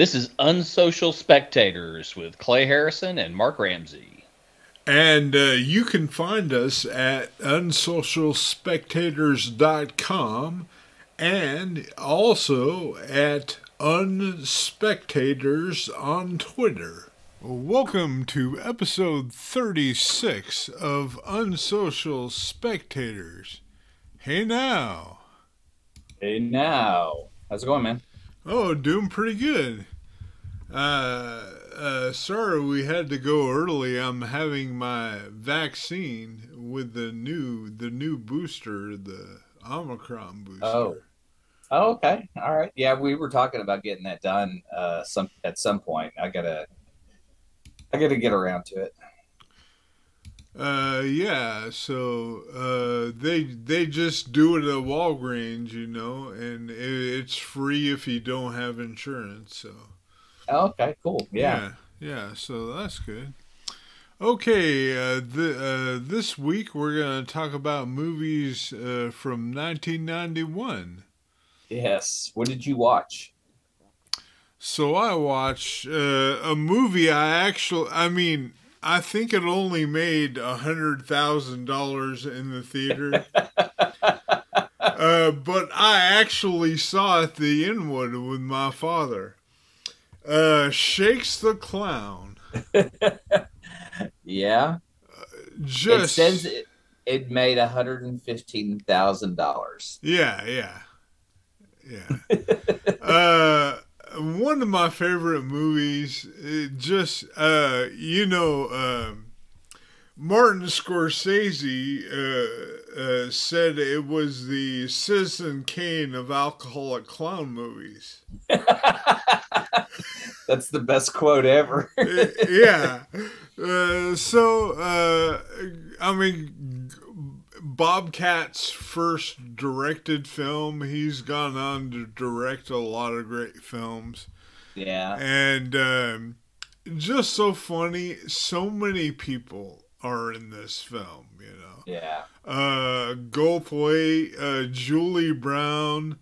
This is Unsocial Spectators with Clay Harrison and Mark Ramsey. And uh, you can find us at unsocialspectators.com and also at unspectators on Twitter. Welcome to episode 36 of Unsocial Spectators. Hey now. Hey now. How's it going, man? Oh, doing pretty good. Uh, uh, sorry we had to go early. I'm having my vaccine with the new the new booster, the Omicron booster. Oh. Oh, okay. All right. Yeah, we were talking about getting that done uh some at some point. I gotta I gotta get around to it. Uh, yeah. So, uh, they they just do it at Walgreens, you know, and it, it's free if you don't have insurance. So. Oh, okay. Cool. Yeah. yeah. Yeah. So that's good. Okay. Uh, the, uh, this week we're gonna talk about movies uh, from 1991. Yes. What did you watch? So I watched uh, a movie. I actually, I mean, I think it only made a hundred thousand dollars in the theater. uh, but I actually saw it the Inwood with my father. Uh, Shakes the Clown. yeah. Just it says it, it made a hundred and fifteen thousand dollars. Yeah, yeah, yeah. uh, one of my favorite movies. It just uh, you know, um, Martin Scorsese uh, uh, said it was the Citizen Kane of alcoholic clown movies. That's the best quote ever. yeah. Uh, so, uh, I mean, Bobcat's first directed film. He's gone on to direct a lot of great films. Yeah. And um, just so funny. So many people are in this film, you know. Yeah. Uh, Goldthwait, uh, Julie Brown,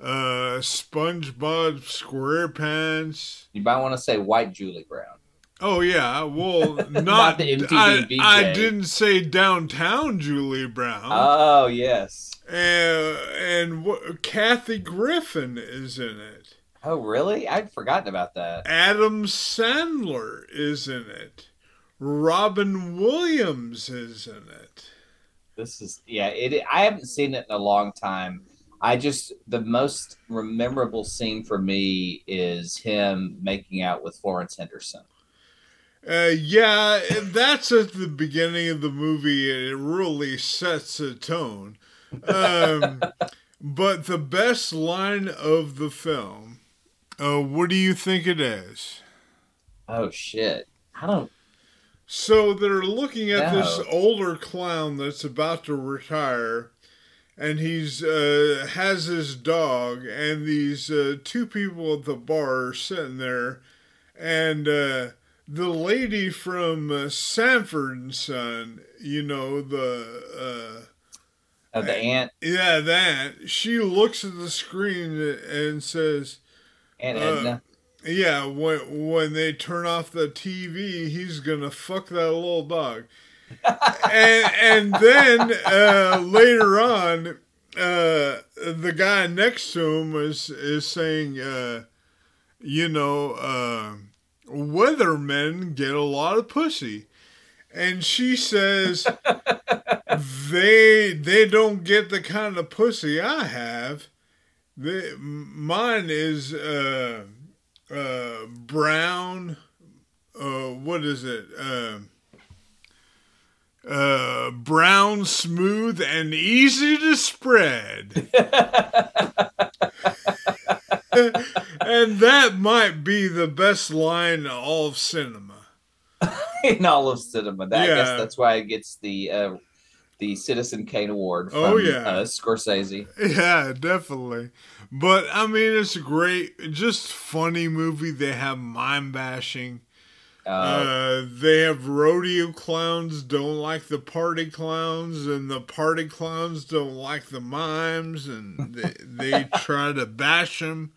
uh, SpongeBob SquarePants. You might want to say white Julie Brown. Oh yeah, well, not, Not the MTV I, I didn't say downtown Julie Brown. Oh yes. and and what, Kathy Griffin is in it. Oh really? I'd forgotten about that. Adam Sandler is in it. Robin Williams is in it. This is yeah. It. I haven't seen it in a long time. I just the most memorable scene for me is him making out with Florence Henderson. Uh, yeah, that's at the beginning of the movie, and it really sets a tone. Um, but the best line of the film, uh, what do you think it is? Oh shit! I don't. So they're looking at this older clown that's about to retire, and he's uh, has his dog, and these uh, two people at the bar are sitting there, and uh, the lady from uh, Sanford and Son, you know the Uh, the aunt yeah that she looks at the screen and says. Aunt Uh, Edna. Yeah, when when they turn off the TV, he's gonna fuck that little dog. and and then uh, later on, uh, the guy next to him is is saying, uh, you know, uh, weathermen get a lot of pussy, and she says they they don't get the kind of pussy I have. They, mine is. Uh, brown. Uh, what is it? Uh, uh, brown, smooth, and easy to spread. and that might be the best line in all of cinema. in all of cinema. That, I guess that's why it gets the uh, the Citizen Kane Award from Oh, yeah. uh, Scorsese. Yeah, definitely. But I mean, it's a great, just funny movie. They have mime bashing. Uh, Uh, they have rodeo clowns don't like the party clowns, and the party clowns don't like the mimes, and they, they try to bash them.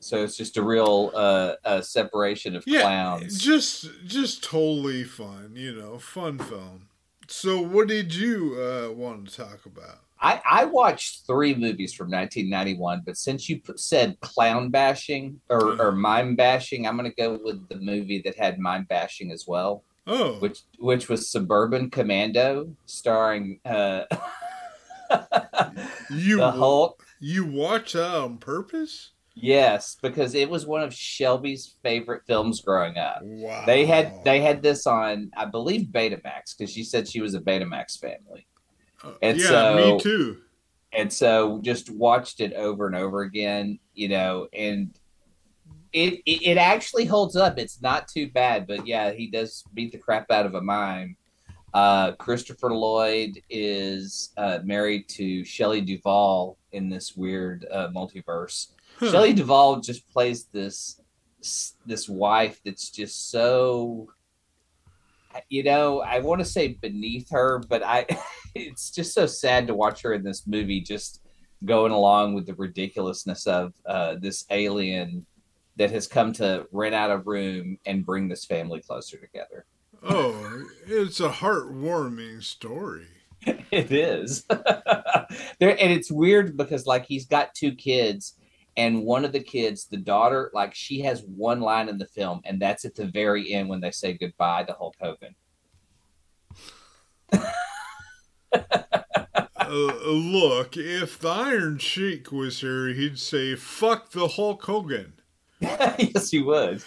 So it's just a real uh, uh separation of Yeah, clowns. just just totally fun, you know, fun film. So, what did you uh, want to talk about? I, I watched three movies from 1991, but since you put, said clown bashing or, or mime bashing, I'm going to go with the movie that had mime bashing as well, Oh, which which was Suburban Commando, starring uh, you the Hulk. you watch that on purpose? Yes, because it was one of Shelby's favorite films growing up. Wow. They had they had this on, I believe, Betamax, because she said she was a Betamax family. Uh, and yeah, so- me too. and so just watched it over and over again you know and it, it it actually holds up it's not too bad but yeah he does beat the crap out of a mime uh christopher lloyd is uh married to shelley duvall in this weird uh multiverse Huh. shelley duvall just plays this this wife that's just so you know i want to say beneath her but i it's just so sad to watch her in this movie just going along with the ridiculousness of uh, this alien that has come to rent out a room and bring this family closer together Oh, it's a heartwarming story. it is there and it's weird because like he's got two kids and one of the kids the daughter like she has one line in the film and that's at the very end when they say goodbye to hulk hogan Uh, look, if the Iron Sheik was here, he'd say, fuck the Hulk Hogan. yes, he would.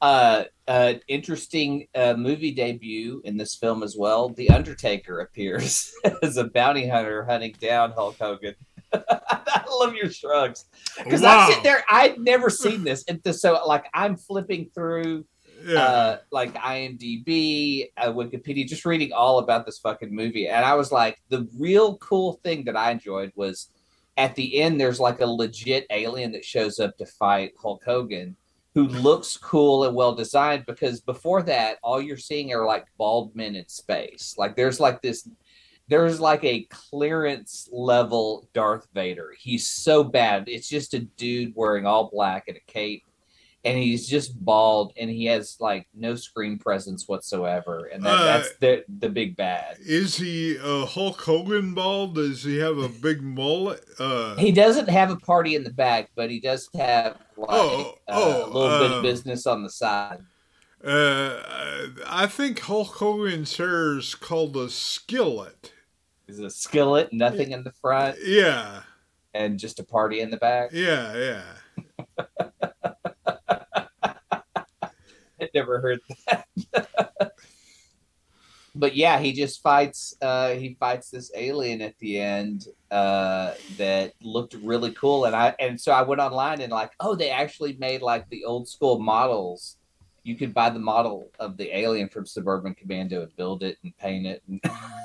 Uh, uh, interesting uh, movie debut in this film as well. The Undertaker appears as a bounty hunter hunting down Hulk Hogan. I love your shrugs because Wow. I sit there. I'd never seen this, and so like I'm flipping through Yeah. uh, like IMDb, uh, Wikipedia, just reading all about this fucking movie. And I was like, the real cool thing that I enjoyed was at the end, there's like a legit alien that shows up to fight Hulk Hogan, who looks cool and well designed. Because before that, all you're seeing are like bald men in space. Like there's like this. There's like a clearance level Darth Vader. He's so bad. It's just a dude wearing all black and a cape and he's just bald and he has like no screen presence whatsoever and that, Uh, that's the the big bad Is he uh, Hulk Hogan bald? Does he have a big mullet? Uh, he doesn't have a party in the back but he does have like Oh, uh, oh, a little bit of business on the side uh, I think Hulk Hogan's hair is called a skillet. There's a skillet nothing in the front Yeah, and just a party in the back yeah, yeah. I never heard that. but yeah, he just fights. Uh, he fights this alien at the end uh, that looked really cool, and I and so I went online and like, oh, they actually made like the old school models. You could buy the model of the alien from Suburban Commando and build it and paint it, and,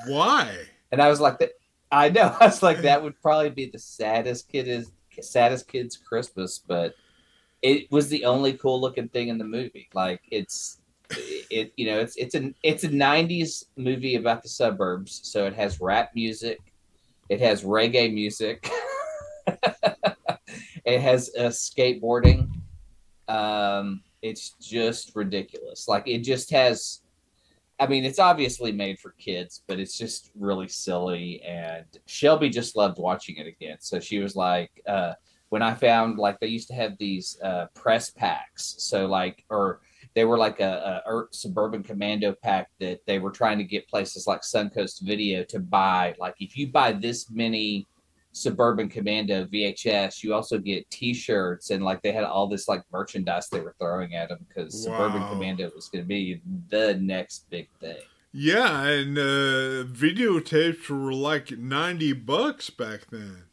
Why? And I was like, that. I know. I was like, that would probably be the saddest kid is saddest kid's Christmas, but it was the only cool looking thing in the movie. Like it's it you know it's it's an it's a 90s movie about the suburbs so it has rap music it has reggae music it has uh, skateboarding um it's just ridiculous like it just has i mean it's obviously made for kids but it's just really silly and shelby just loved watching it again. So she was like uh when i found like they used to have these uh press packs. So like or they were like a, a er- suburban commando pack that they were trying to get places like suncoast video to buy. Like if you buy this many suburban commando vhs you also get t-shirts and like they had all this like merchandise they were throwing at them because suburban commando was going to be the next big thing Yeah, and uh, videotapes were like ninety bucks back then.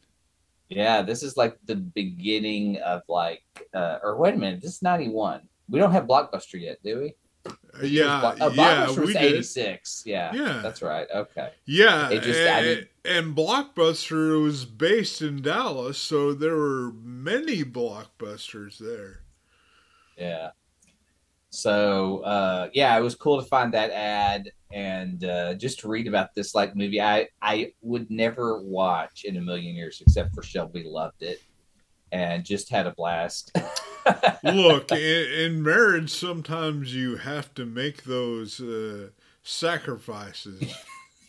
yeah this is like the beginning of like uh or wait a minute this is 91 we don't have blockbuster yet do we yeah, oh, yeah, blockbuster we was did. 86 yeah Yeah. that's right okay Yeah, It just- I didn't- and Blockbuster was based in Dallas, so there were many blockbusters there. Yeah. So uh, yeah, it was cool to find that ad and uh, just to read about this like movie. I I would never watch in a million years except for Shelby loved it and just had a blast. Look, in, in marriage, sometimes you have to make those uh, sacrifices.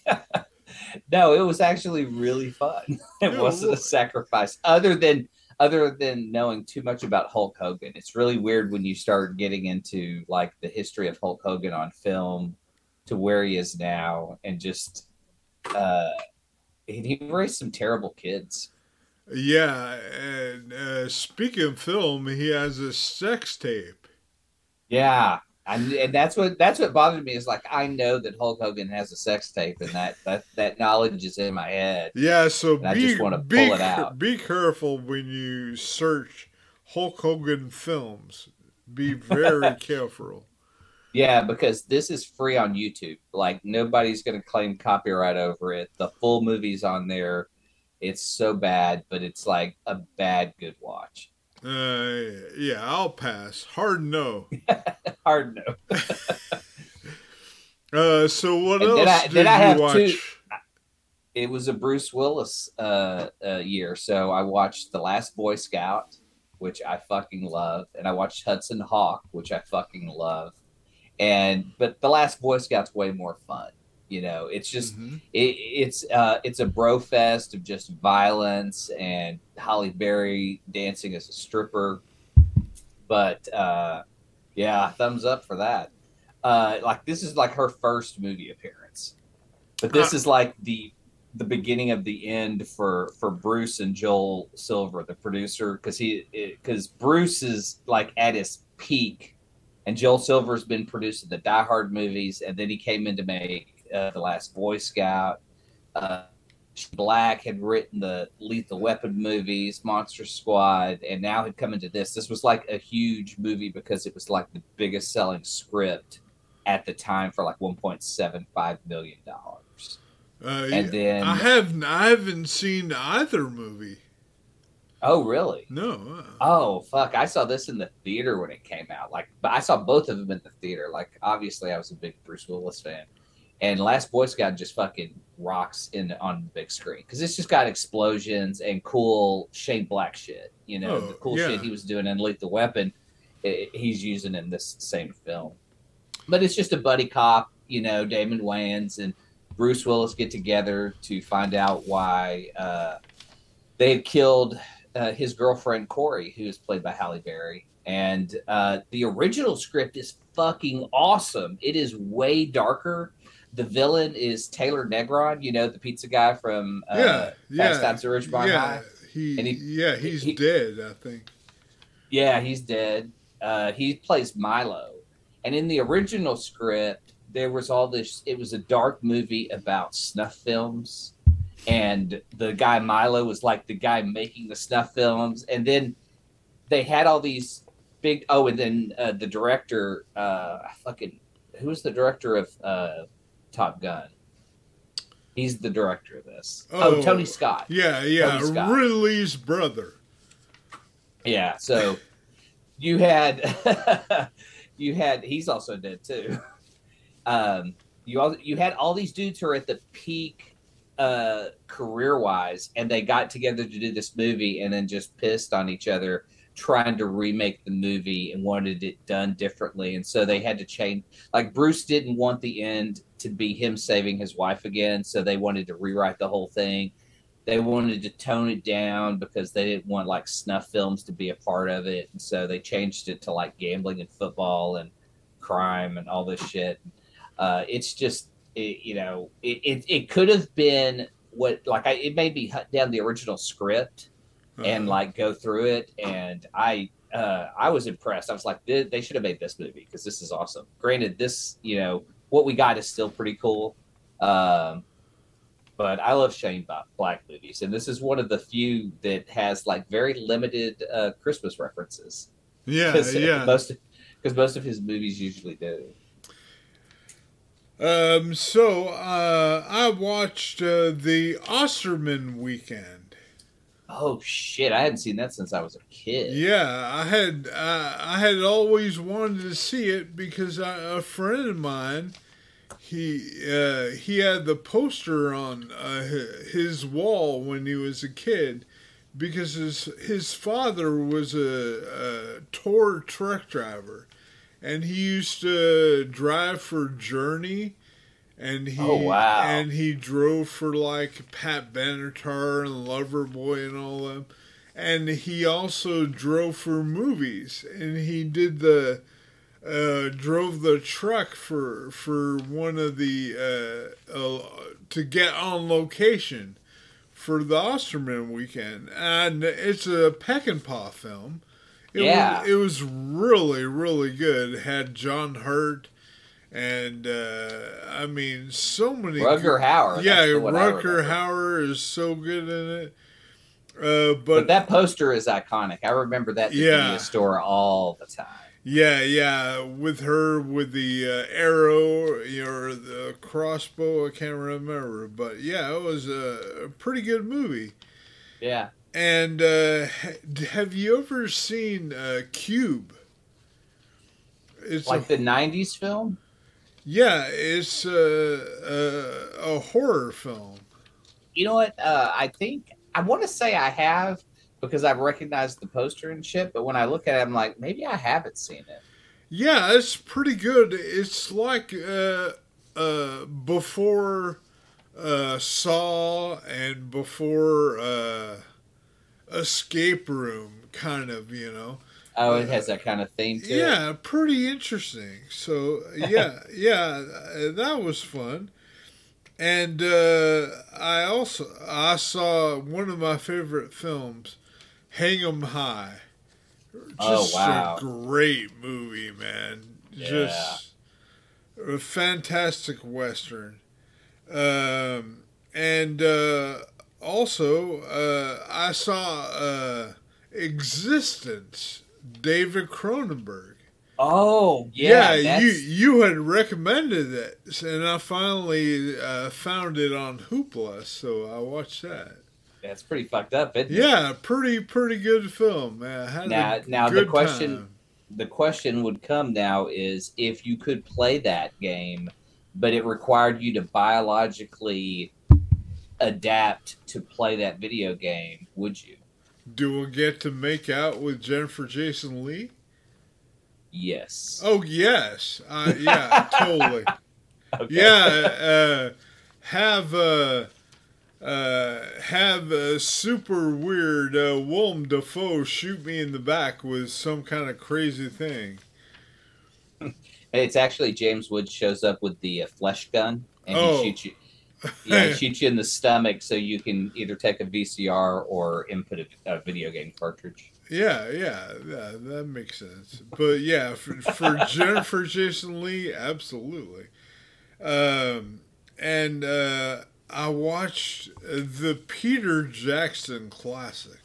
no, it was actually really fun. It wasn't a sacrifice, other than other than knowing too much about Hulk Hogan. It's really weird when you start getting into like the history of Hulk Hogan on film to where he is now, and just uh, he he raised some terrible kids. Yeah, and uh, speaking of film, he has a sex tape. Yeah. And, and that's what that's what bothered me is like I know that Hulk Hogan has a sex tape and that that, that knowledge is in my head. Yeah, so And I just wanna pull it out. be careful when you search Hulk Hogan films. Be very careful. Yeah, because this is free on YouTube. Like nobody's going to claim copyright over it. The full movie's on there. It's so bad, but it's like a bad good watch. Uh, yeah, I'll pass. Hard no. Hard no. Uh, so what And else then I- did then I you have watch? two- It was a Bruce Willis uh, uh, year, so I watched The Last Boy Scout, which I fucking love, and I watched Hudson Hawk, which I fucking love. And but The Last Boy Scout's way more fun. You know, it's just Mhm. it, it's uh, it's a bro fest of just violence and Halle Berry dancing as a stripper. But uh, yeah, thumbs up for that. Uh, like this is like her first movie appearance, but this is like the the beginning of the end for for Bruce and Joel Silver, the producer, because he because Bruce is like at his peak, and Joel Silver's been producing the Die Hard movies, and then he came in to make uh, the Last Boy Scout. Uh, Black had written the Lethal Weapon movies, Monster Squad, and now had come into this. This was like a huge movie because it was like the biggest selling script at the time for like 1.75 million dollars. Uh, And then I haven't I haven't seen either movie. oh really? No. uh, Oh fuck! I saw this in the theater when it came out. Like, but I saw both of them in the theater. Like, obviously, I was a big Bruce Willis fan, and Last Boy Scout just fucking rocks in on the big screen because it's just got explosions and cool Shane Black shit. You know, Oh, the cool yeah. shit he was doing in Lethal Weapon, i he's using in this same film. But it's just a buddy cop. You know, Damon Wayans and Bruce Willis get together to find out why uh, they had killed uh, his girlfriend Corey, who is played by Halle Berry. And uh, the original script is fucking awesome. It is way darker. The villain is Taylor Negron, you know, the pizza guy from uh, yeah, yeah, Fast Times at Ridgemont yeah. High. He, he- yeah, he's he- dead. I think. Yeah, he's dead. Uh, he plays Milo. And in the original script, there was all this, it was a dark movie about snuff films. And the guy Milo was like the guy making the snuff films. And then they had all these big, oh, and then uh, the director, uh, fucking, who was the director of uh, Top Gun? He's the director of this. Oh, Oh. Tony Scott. Yeah, yeah. Scott. Ridley's brother. Yeah, so you had you had he's also dead too. Um, you all you had all these dudes who are at the peak uh, career wise, and they got together to do this movie, and then just pissed on each other trying to remake the movie and wanted it done differently, and so they had to change. Like Bruce didn't want the end to be him saving his wife again, so they wanted to rewrite the whole thing. They wanted to tone it down because they didn't want like snuff films to be a part of it. And so they changed it to like gambling and football and crime and all this shit. Uh, it's just it, you know it, it, it could have been what like I, it made me hunt down the original script and Uh, like go through it and i uh i was impressed. I was like they, they should have made this movie because this is awesome. Granted this you know what we got is still pretty cool um but i love shane black movies and this is one of the few that has like very limited uh christmas references. Yeah, because yeah. most because most of his movies usually do. Um, so uh, I watched uh, the Osterman weekend. Oh shit i hadn't seen that since i was a kid. Yeah, I had uh, I had always wanted to see it because I, a friend of mine he uh, he had the poster on uh, his wall when he was a kid because his his father was a, a tour truck driver, and he used to drive for Journey, and he Oh, wow. and he drove for like Pat Benatar and Loverboy and all them, and he also drove for movies, and he did the. Uh, drove the truck for for one of the uh, uh, to get on location for the Osterman weekend, and it's a Peckinpah film. It Yeah. was, it was really really good. It had John Hurt, and uh, I mean so many. Good- Hauer. yeah, that's the one I Rutger remember. Hauer is so good in it. Uh, but, But that poster is iconic. I remember that at the Yeah. store all the time. yeah, yeah, with her with the uh, arrow or the crossbow, I can't remember, but yeah, it was a, a pretty good movie. Yeah. And uh, have you ever seen uh, Cube? It's Like a, the 90s film? Yeah, it's a, a, a horror film. You know what? Uh, I think, I want to say I have because I've recognized the poster and shit, but when I look at it, I'm like, maybe I haven't seen it. Yeah, it's pretty good. It's like uh, uh, before uh, Saw and before uh, Escape Room, kind of, you know. Oh, it has that kind of theme to it. Yeah, pretty interesting. So yeah, yeah, uh, that was fun. And uh, I also I saw one of my favorite films, Hang 'Em High. Oh, wow. a great movie, man. Just a fantastic western. Um, and uh, also uh, I saw uh, eXistenZ, David Cronenberg. Oh, yeah. Yeah you you had recommended it, and I finally uh, found it on Hoopla, so I watched that. That's pretty fucked up, isn't it? Yeah, pretty pretty good film. Man. Had Now- now the question- time. The question would come now is if you could play that game, but it required you to biologically adapt to play that video game, would you? Do we get to make out with Jennifer Jason Lee? Yes. Oh yes, uh, yeah, totally. Okay. Yeah, uh, have uh, uh, have a super weird uh, Willem Dafoe shoot me in the back with some kind of crazy thing. It's actually James Woods shows up with the uh, flesh gun and Oh. he shoots you. Yeah, he shoots you in the stomach so you can either take a VCR or input a, a video game cartridge. Yeah, yeah, that, that makes sense. But yeah, for, for Jennifer Jason Lee, absolutely. Um, and uh, I watched the Peter Jackson classic,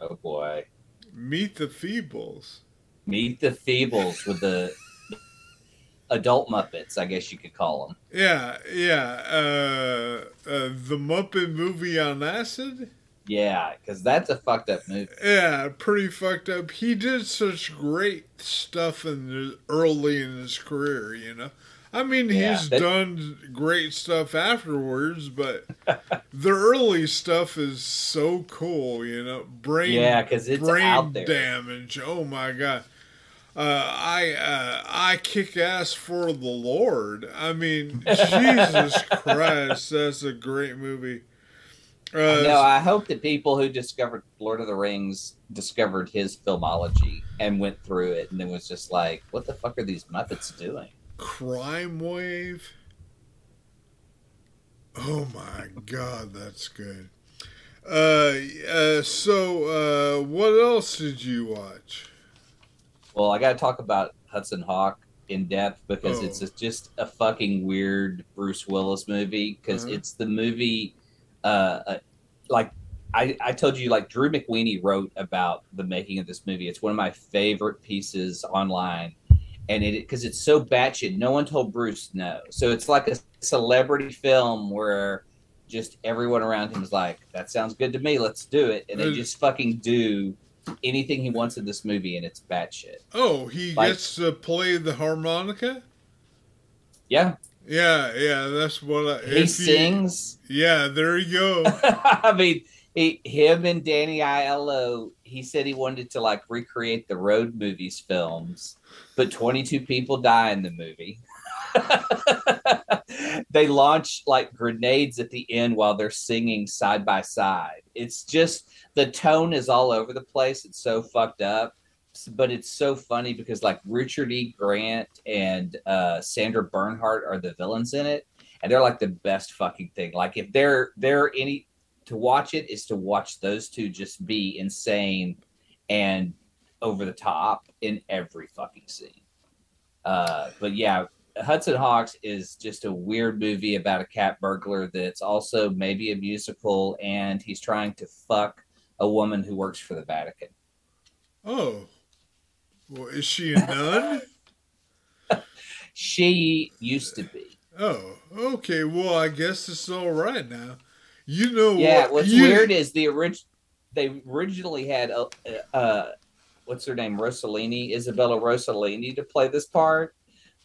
Oh boy. Meet the Feebles. Meet the Feebles with the adult Muppets, I guess you could call them. Yeah, yeah. Uh, uh, the Muppet movie on acid. Yeah, because that's a fucked up movie. Yeah, pretty fucked up. He did such great stuff in the, early in his career, you know. I mean, Yeah, he's that- done great stuff afterwards, but the early stuff is so cool, you know. Brain, Yeah, 'cause it's brain out there. damage. Oh my god. Uh, I uh, I kick ass for the Lord. I mean, Jesus Christ, that's a great movie. Uh, no, I hope that people who discovered Lord of the Rings discovered his filmology and went through it and then was just like, what the fuck are these Muppets doing? Crime Wave. Oh my god, that's good. Uh, uh so uh what else did you watch? Well, I got to talk about Hudson Hawk in depth because Oh. it's a- just a fucking weird Bruce Willis movie because Uh-huh. it's the movie, uh, uh, like I, I told you, like Drew McWeeny wrote about the making of this movie. It's one of my favorite pieces online, and it because it's so batshit. No one told Bruce no, so it's like a celebrity film where just everyone around him is like, "That sounds good to me. Let's do it," and they just fucking do anything he wants in this movie, and it's batshit. Oh, he Like- gets to play the harmonica? Yeah, Yeah, yeah, that's what I he sings. Yeah, there you go. I mean, he, him and Danny Aiello, he said he wanted to like recreate the road movies films, but 22 people die in the movie. they launch like grenades at the end while they're singing side by side. It's just the tone is all over the place. It's so fucked up, but it's so funny because like Richard E. Grant and uh, Sandra Bernhard are the villains in it, and they're like the best fucking thing. Like if they're they're any to watch it is to watch those two just be insane and over the top in every fucking scene. Uh, but yeah, Hudson Hawks is just a weird movie about a cat burglar that's also maybe a musical, and he's trying to fuck a woman who works for the Vatican. Oh, well, is she a nun? she used to be. Oh, okay. Well, I guess it's all right now. You know yeah, what? what's you, weird is the original. they originally had uh, uh, what's her name Rossellini Isabella Rossellini to play this part,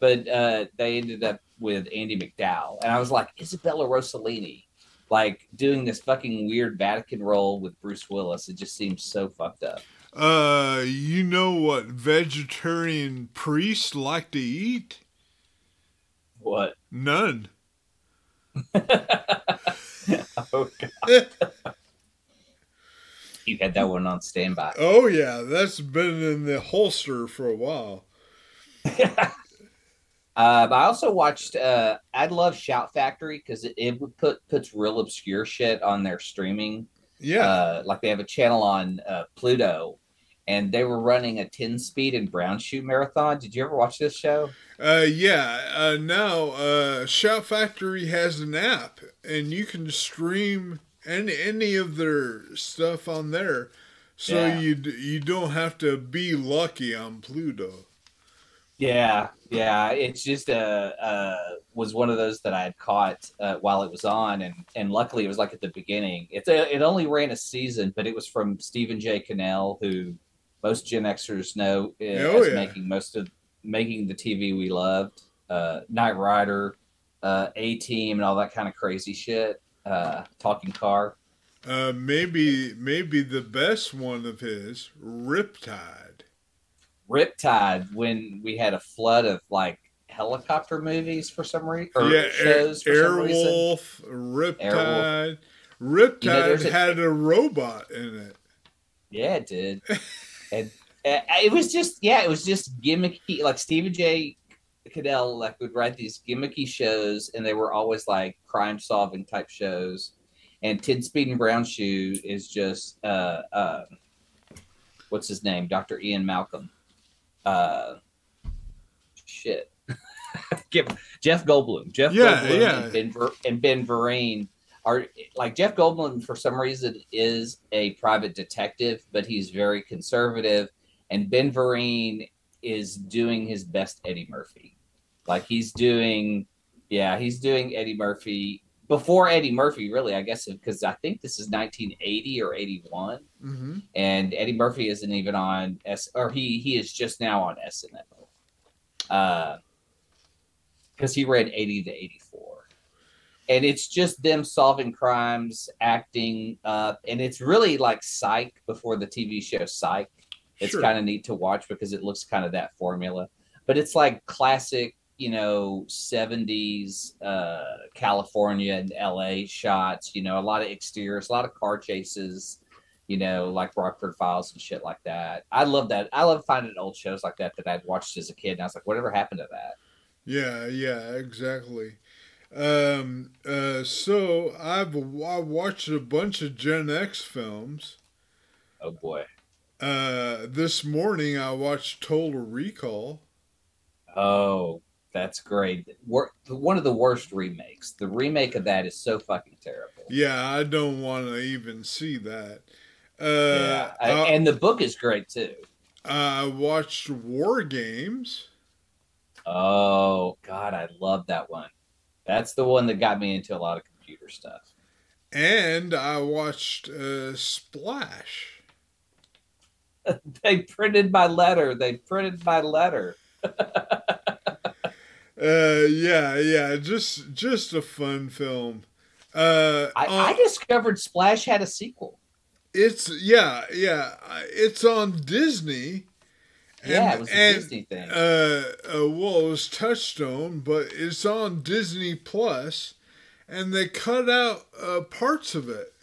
but uh, they ended up with Andie MacDowell, and I was like Isabella Rossellini, like doing this fucking weird Vatican role with Bruce Willis. It just seems so fucked up. Uh, you know what vegetarian priests like to eat? What? None. oh, God. you had that one on standby. Oh yeah, that's been in the holster for a while. Uh, but I also watched. Uh, I love Shout Factory because it, it put puts real obscure shit on their streaming. Yeah. Uh, like they have a channel on uh, Pluto, and they were running a Tenspeed and Brown Shoe marathon. Did you ever watch this show? Uh, yeah. Uh, now, uh, Shout Factory has an app, and you can stream any any of their stuff on there, so Yeah. you you don't have to be lucky on Pluto. Yeah, yeah. It's just uh, uh was one of those that I had caught uh, while it was on, and and luckily it was like at the beginning. It's a, it only ran a season, but it was from Stephen J. Cannell, who most Gen Xers know uh, Oh, yeah. making most of making the TV we loved, uh, Knight Rider, uh, A Team, and all that kind of crazy shit. Uh, Talking Car. Uh, maybe maybe the best one of his, Riptide. Riptide when we had a flood of like helicopter movies for some reason or yeah, Air, shows for some reason. Airwolf, Riptide. Airwolf. Riptide You know, a- had a robot in it. Yeah, it did. and uh, it was just yeah, it was just gimmicky. Like Stephen J. Cannell like would write these gimmicky shows, and they were always like crime solving type shows. And Tenspeed and Brown Shoe is just uh, uh, what's his name, Doctor Ian Malcolm. Uh, shit. Jeff Goldblum. Jeff Yeah, Goldblum yeah. and Ben Ver- and Ben Vereen are like Jeff Goldblum for some reason is a private detective, but he's very conservative, and Ben Vereen is doing his best Eddie Murphy. Like he's doing, yeah, he's doing Eddie Murphy before Eddie Murphy, really, I guess, because I think this is 1980 or 81, hmm and Eddie Murphy isn't even on S, or he he is just now on SNL, uh, because he read 80 to 84 and it's just them solving crimes, acting up, and it's really like Psych before the TV show Psych. It's Sure. kind of neat to watch because it looks kind of that formula, but it's like classic, you know, '70s uh, California and LA shots. You know, a lot of exteriors, a lot of car chases. You know, like Rockford Files and shit like that. I love that. I love finding old shows like that that I'd watched as a kid, and I was like, whatever happened to that? Yeah, yeah, exactly. Um, uh, so I've I watched a bunch of Gen X films. Oh boy. Uh, this morning I watched Total Recall. Oh, that's great. Wor- One of the worst remakes. The remake of that is so fucking terrible. Yeah, I don't want to even see that. Uh, yeah, I- I, and the book is great too. I watched War Games. Oh God, I love that one. That's the one that got me into a lot of computer stuff. And I watched uh, Splash. They printed my letter. They printed my letter. Uh, yeah, yeah, just just a fun film. Uh, I, on- I discovered Splash had a sequel. it's yeah, yeah. It's on Disney. yeah, And- it was a and, Disney thing. Uh, uh, well, it was Touchstone, but it's on Disney Plus, and they cut out uh, parts of it.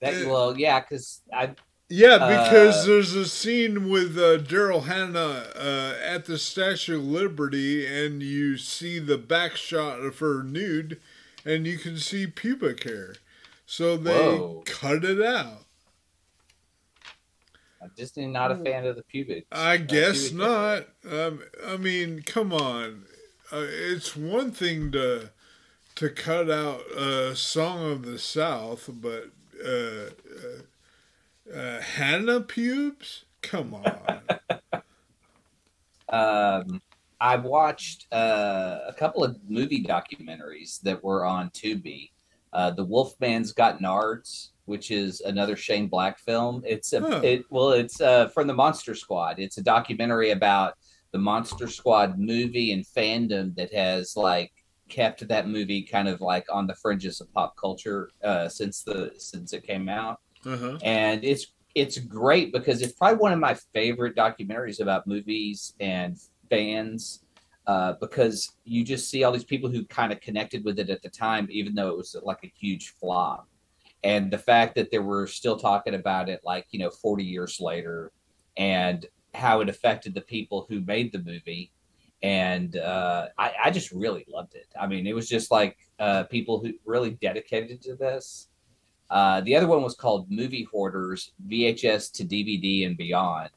that uh, well, yeah, because I Yeah, because Uh, there's a scene with uh, Daryl Hannah uh, at the Statue of Liberty, and you see the back shot of her nude, and you can see pubic hair. So they Whoa. cut it out. I'm just not a fan of the pubic. I uh, guess pubic not. Um, I mean, come on. Uh, it's one thing to to cut out a song of the South, but uh, Hannah pubes? Come on. Um, I watched uh, a couple of movie documentaries that were on Tubi. Uh, the Wolfman's Got Nards, which is another Shane Black film. It's a Huh. it well, it's uh, from the Monster Squad. It's a documentary about the Monster Squad movie and fandom that has like kept that movie kind of like on the fringes of pop culture uh, since the since it came out Uh-huh. and it's it's great because it's probably one of my favorite documentaries about movies and fans uh, because you just see all these people who kind of connected with it at the time even though it was like a huge flop. And the fact that they were still talking about it like you know 40 years later and how it affected the people who made the movie. And uh, I, I just really loved it. I mean it was just like uh, people who really dedicated to this uh, the other one was called Movie Hoarders VHS to DVD and Beyond.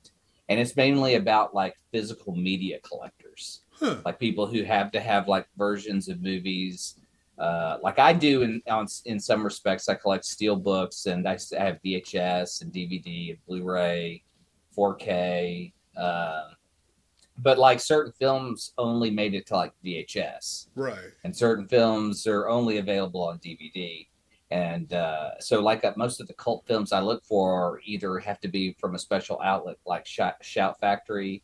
And it's mainly about like physical media collectors, Huh. like people who have to have like versions of movies. Uh, like I do in on, in some respects, I collect steel books and I have VHS and DVD and Blu-ray, 4K. Uh, but like certain films only made it to like VHS Right. and certain films are only available on DVD. And uh, so, like uh, most of the cult films I look for, either have to be from a special outlet like Shout, Shout Factory,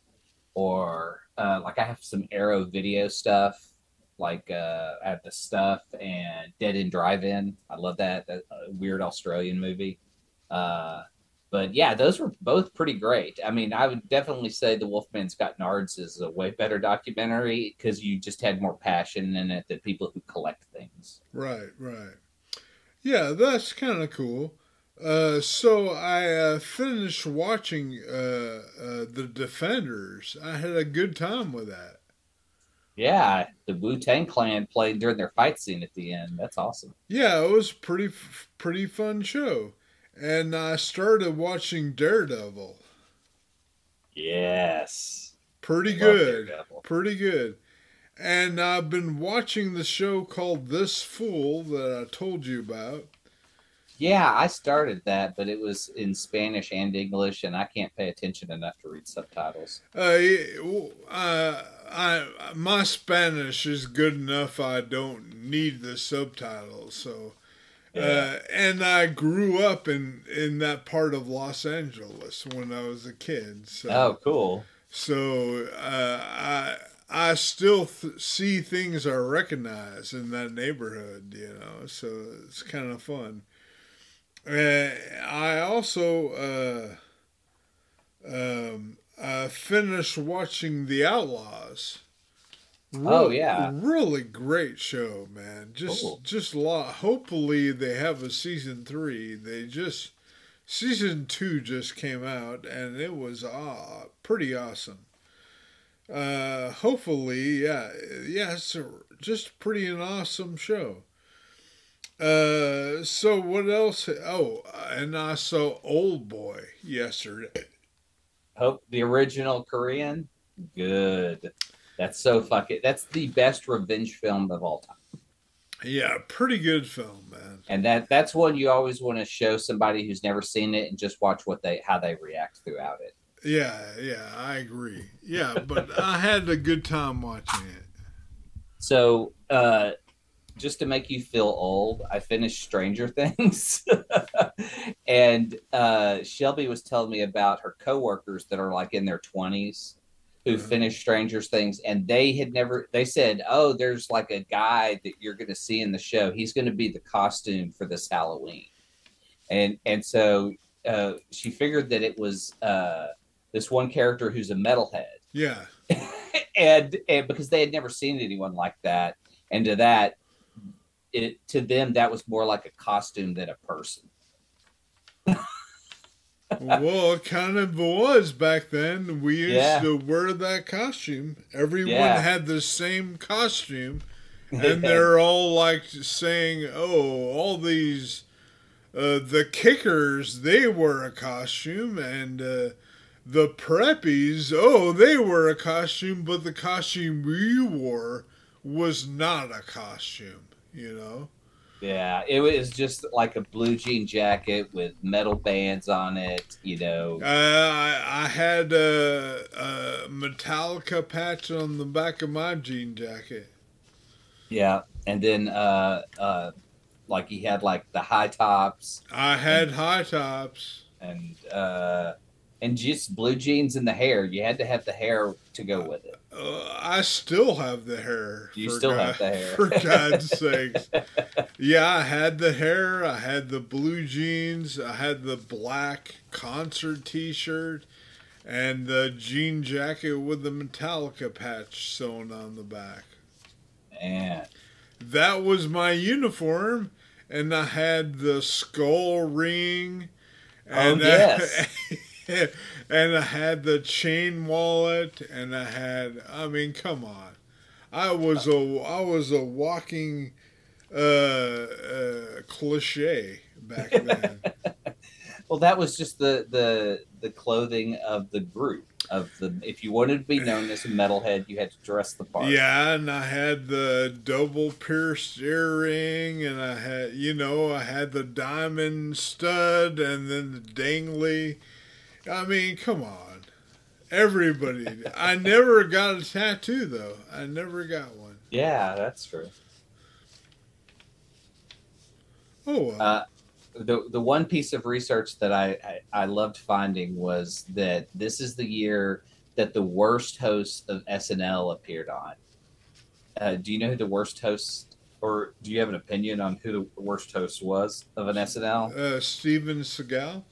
or uh, like I have some Arrow video stuff, like uh, I have the stuff and Dead End Drive-In. I love that, that uh, weird Australian movie. Uh, but yeah, those were both pretty great. I mean, I would definitely say The Wolfman's Got Nards is a way better documentary because you just had more passion in it than people who collect things. Right, right. Yeah, that's kind of cool. Uh, so I uh, finished watching uh, uh, The Defenders. I had a good time with that. Yeah, the Wu Tang Clan played during their fight scene at the end. That's awesome. Yeah, it was pretty pretty fun show. And I started watching Daredevil. Yes. Pretty Love good. Pretty good. And I've been watching the show called This Fool that I told you about. Yeah, I started that, but it was in Spanish and English, and I can't pay attention enough to read subtitles. Uh, uh, I my Spanish is good enough. I don't need the subtitles. So, uh, and I grew up in in that part of Los Angeles when I was a kid. So, Oh, cool. so uh, I I still th- see things I recognize in that neighborhood. You know, so it's kind of fun. Uh, I also uh, um, I finished watching The Outlaws. Oh, yeah. really great show, man. Just Cool. just a lot. Hopefully they have a season three. They just season two just came out and it was uh, pretty awesome. Uh, hopefully, yeah, yeah, it's a, just pretty an awesome show. Uh, so what else? Oh, and I saw Old Boy yesterday. Hope the original Korean. Good. That's so fucking. That's the best revenge film of all time. Yeah, pretty good film, man. and that that's one you always want to show somebody who's never seen it and just watch what they how they react throughout it Yeah, yeah, I agree. Yeah, but I had a good time watching it. so uh just to make you feel old i finished stranger things and uh shelby was telling me about her coworkers that are like in their 20s who Mhm. finished Stranger Things, and they had never. They said, "Oh, there's like a guy that you're going to see in the show. He's going to be the costume for this Halloween," and and so uh, she figured that it was uh, this one character who's a metalhead, Yeah. and and because they had never seen anyone like that, and to that, it to them that was more like a costume than a person. well, it kind of was back then. We used Yeah. to wear that costume. Everyone Yeah. had the same costume, and they're all like saying, "Oh, all these uh, the kickers they wear a costume, and uh, the preppies, oh, they were a costume, but the costume we wore was not a costume." You know. Yeah, it was just like a blue jean jacket with metal bands on it, you know. Uh, I, I had a, a Metallica patch on the back of my jean jacket. Yeah, and then uh uh like he had like the high tops I had high tops. and uh and just blue jeans and the hair. You had to have the hair to go with it. Uh, I still have the hair. You still God- have the hair. For God's sakes. Yeah, I had the hair. I had the blue jeans. I had the black concert t shirt. And the jean jacket with the Metallica patch sewn on the back. And that was my uniform, and I had the skull ring, and Oh, yes. I, and I had the chain wallet, and I had. I mean, come on, I was a I was a walking uh, uh, cliche back then. well that was just the the the clothing of the group of the if you wanted to be known as a metalhead, you had to dress the part. Yeah, and I had the double pierced earring, and I had, you know, I had the diamond stud, and then the dangly. I mean, come on, everybody. I never got a tattoo though. I never got one. Yeah, that's true. Oh, well. Uh, the the one piece of research that I, I I loved finding was that this is the year that the worst host of SNL appeared on. Uh, do you know who the worst host, or do you have an opinion on who the worst host was of an SNL? uh, Steven Seagal.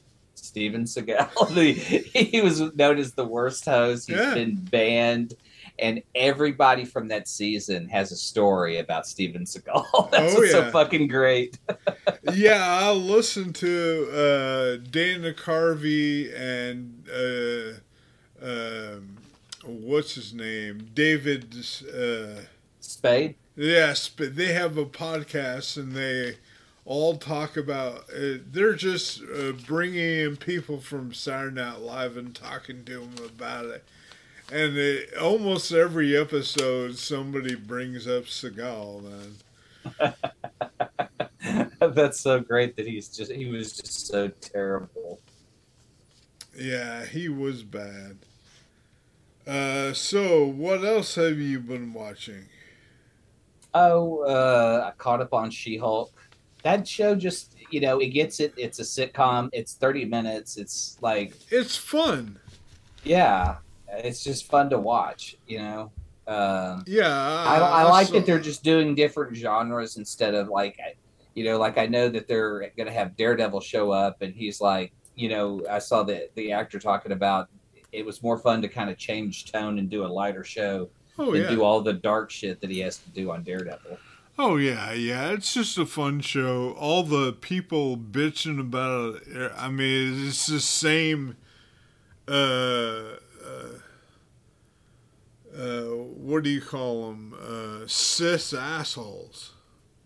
Steven Seagal. The- he was known as the worst host. He's Yeah. been banned, and everybody from that season has a story about Steven Seagal. That's Oh, what's so fucking great. yeah, I listened to uh, Dana Carvey and uh, um, what's his name, David. Uh, Spade. Yes, but they have a podcast and they all talk about. Uh, they're just uh, bringing in people from Saturday Night Live and talking to them about it. And it, almost every episode, somebody brings up Seagal. Man, That's so great that he's just he was just so terrible. yeah, he was bad. Uh, so what else have you been watching? Oh, uh, I caught up on She Hulk. That show just you know it gets it. It's a sitcom. It's thirty minutes. It's like It's fun. yeah, it's just fun to watch. You know. Um, Yeah, I, I like that they're just doing different genres instead of like, you know, like I know that they're going to have Daredevil show up and he's like, you know, I saw the the actor talking about it was more fun to kind of change tone and do a lighter show Oh than yeah. do all the dark shit that he has to do on Daredevil. Oh yeah, yeah. It's just a fun show. All the people bitching about it. I mean, it's the same. Uh, uh, uh, what do you call them? Uh, cis assholes.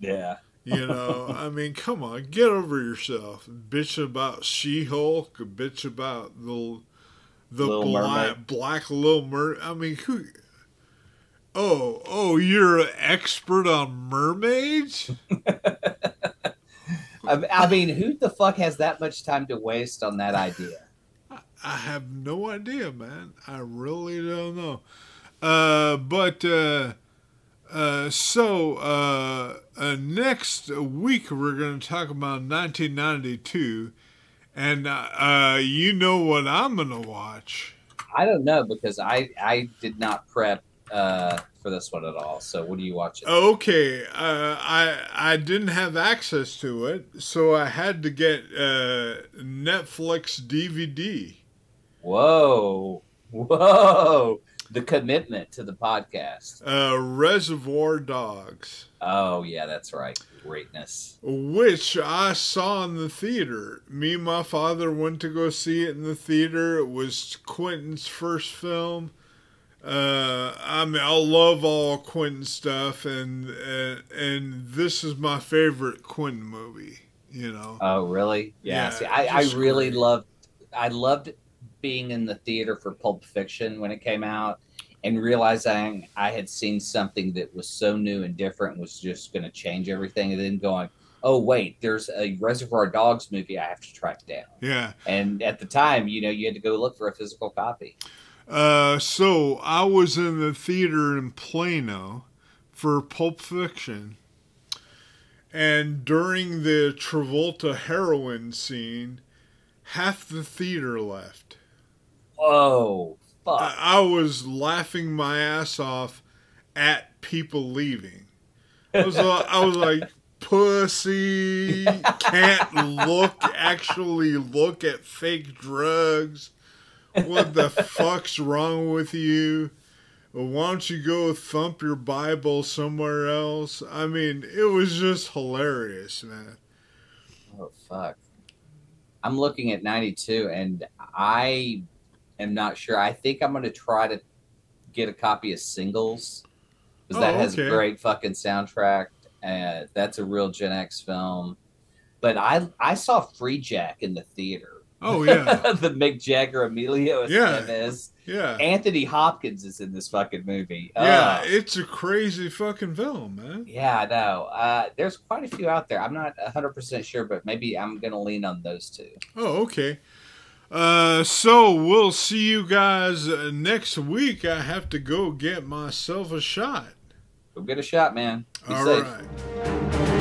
Yeah. You know, I mean, come on, get over yourself. Bitch about She-Hulk. Bitch about the the Little black Mermaid. black little mer. I mean, who? Oh, oh, you're an expert on mermaids. I, mean, who the fuck has that much time to waste on that idea? I have no idea, man. I really don't know. Uh, but uh, uh, so uh, uh, next week we're going to talk about 1992, and uh, you know what I'm going to watch. I don't know because I I did not prep uh, for this one at all. So what are you watching? Okay, uh, I I didn't have access to it, so I had to get uh, Netflix DVD. Whoa, whoa! The commitment to the podcast. Uh, Reservoir Dogs, Oh yeah, that's right. Greatness. which I saw in the theater. Me and my father went to go see it in the theater. It was Quentin's first film. Uh, I mean, I love all Quentin stuff, and and, and this is my favorite Quentin movie. You know. Oh really? Yeah. Yeah, See, I, I really great. loved. I loved being in the theater for Pulp Fiction when it came out, and realizing I had seen something that was so new and different was just going to change everything, and then going, "Oh wait, there's a Reservoir Dogs movie I have to track down." Yeah. And at the time, you know, you had to go look for a physical copy. Uh, so I was in the theater in Plano for Pulp Fiction, and during the Travolta heroin scene, half the theater left. Whoa, fuck! I, I was laughing my ass off at people leaving. I was, I was like, pussy, can't look, actually look at fake drugs. What the fuck's wrong with you? Why don't you go thump your Bible somewhere else? I mean, it was just hilarious, man. Oh fuck. I'm looking at 92 and I am not sure. I think I'm going to try to get a copy of Singles because that Oh, has a great fucking soundtrack. Uh, that's a real Gen X film. But I I saw Freejack in the theater. Oh, yeah. the Mick Jagger Emilio Yeah. Estevez. Yeah. Anthony Hopkins is in this fucking movie. Yeah, Uh, it's a crazy fucking film, man. yeah, I know. Uh, there's quite a few out there. I'm not 100% sure, but maybe I'm going to lean on those two. Oh, okay. Uh, so we'll see you guys uh, next week. I have to go get myself a shot. Go get a shot, man. Be All safe. right.